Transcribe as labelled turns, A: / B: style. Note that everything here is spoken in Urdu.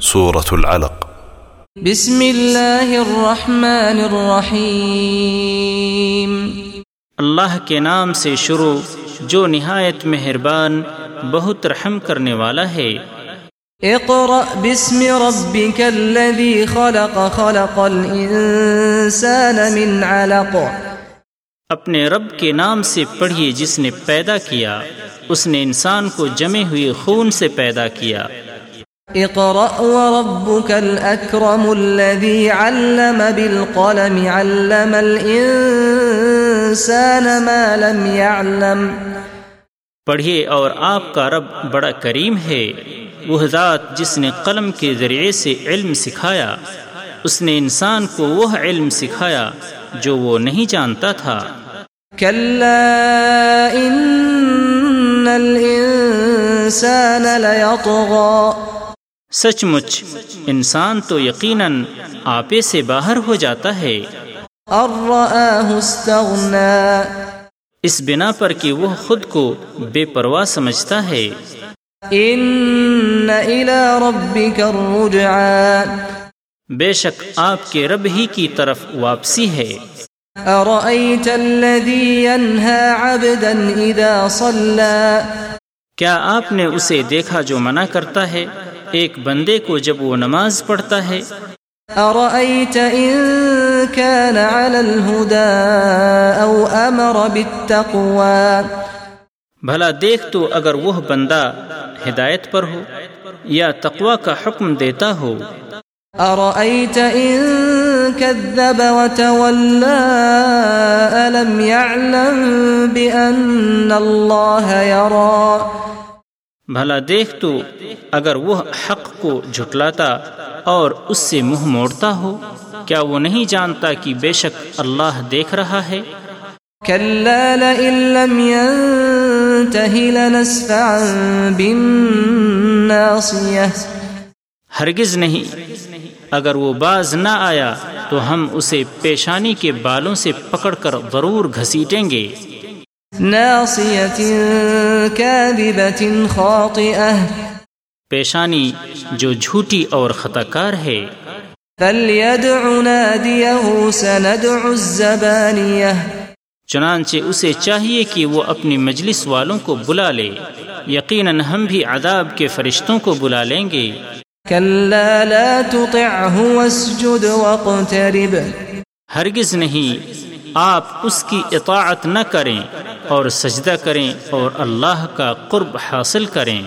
A: سورة العلق.
B: بسم اللہ الرحمن الرحیم.
C: اللہ کے نام سے شروع جو نہایت مہربان بہت رحم کرنے والا ہے۔
B: اقرأ بسم ربك الذي خلق خلق الانسان من علق.
C: اپنے رب کے نام سے پڑھیے جس نے پیدا کیا اس نے انسان کو جمے ہوئے خون سے پیدا کیا۔
B: اقرأ وربك الأكرم الذي علم بالقلم علم الإنسان ما لم يعلم.
C: پڑھیے اور آپ کا رب بڑا کریم ہے وہ ذات جس نے قلم کے ذریعے سے علم سکھایا اس نے انسان کو وہ علم سکھایا جو وہ نہیں جانتا تھا۔
B: كلا إن الإنسان ليطغى
C: سچ مچ انسان تو یقیناً آپے سے باہر ہو جاتا ہے۔ اس بنا پر کہ وہ خود کو بے پرواہ سمجھتا ہے۔
B: الرجعى
C: بے شک آپ کے رب ہی کی طرف واپسی ہے۔
B: أرأيت الذي ينهى عبدا إذا صلى
C: کیا آپ نے اسے دیکھا جو منع کرتا ہے؟ ایک بندے کو جب وہ نماز پڑھتا ہے۔
B: أرأيت إن كان على الهدى أو أمر بالتقوى؟
C: بھلا دیکھ تو اگر وہ بندہ ہدایت پر ہو یا تقوی کا حکم دیتا ہو۔
B: أرأيت إن كذب وتولى ألم يعلم بأن الله يرى؟
C: بھلا دیکھ تو اگر وہ حق کو جھٹلاتا اور اس سے منہ موڑتا ہو کیا وہ نہیں جانتا کہ بے شک اللہ دیکھ رہا ہے؟
B: كلا لئن لم ينته لنسفعا بالناصية
C: ہرگز نہیں۔ اگر وہ باز نہ آیا تو ہم اسے پیشانی کے بالوں سے پکڑ کر ضرور گھسیٹیں گے۔
B: ناصية كاذبة خاطئة.
C: پیشانی جو جھوٹی اور خطا کار ہے۔
B: فليدع ناديه سندع الزبانية۔
C: چنانچہ اسے چاہیے کہ وہ اپنی مجلس والوں کو بلا لے۔ یقیناً ہم بھی عذاب کے فرشتوں کو بلا لیں گے۔
B: كلا لا تطعه واسجد واقترب۔
C: ہرگز نہیں۔ آپ اس کی اطاعت نہ کریں اور سجدہ کریں اور اللہ کا قرب حاصل کریں۔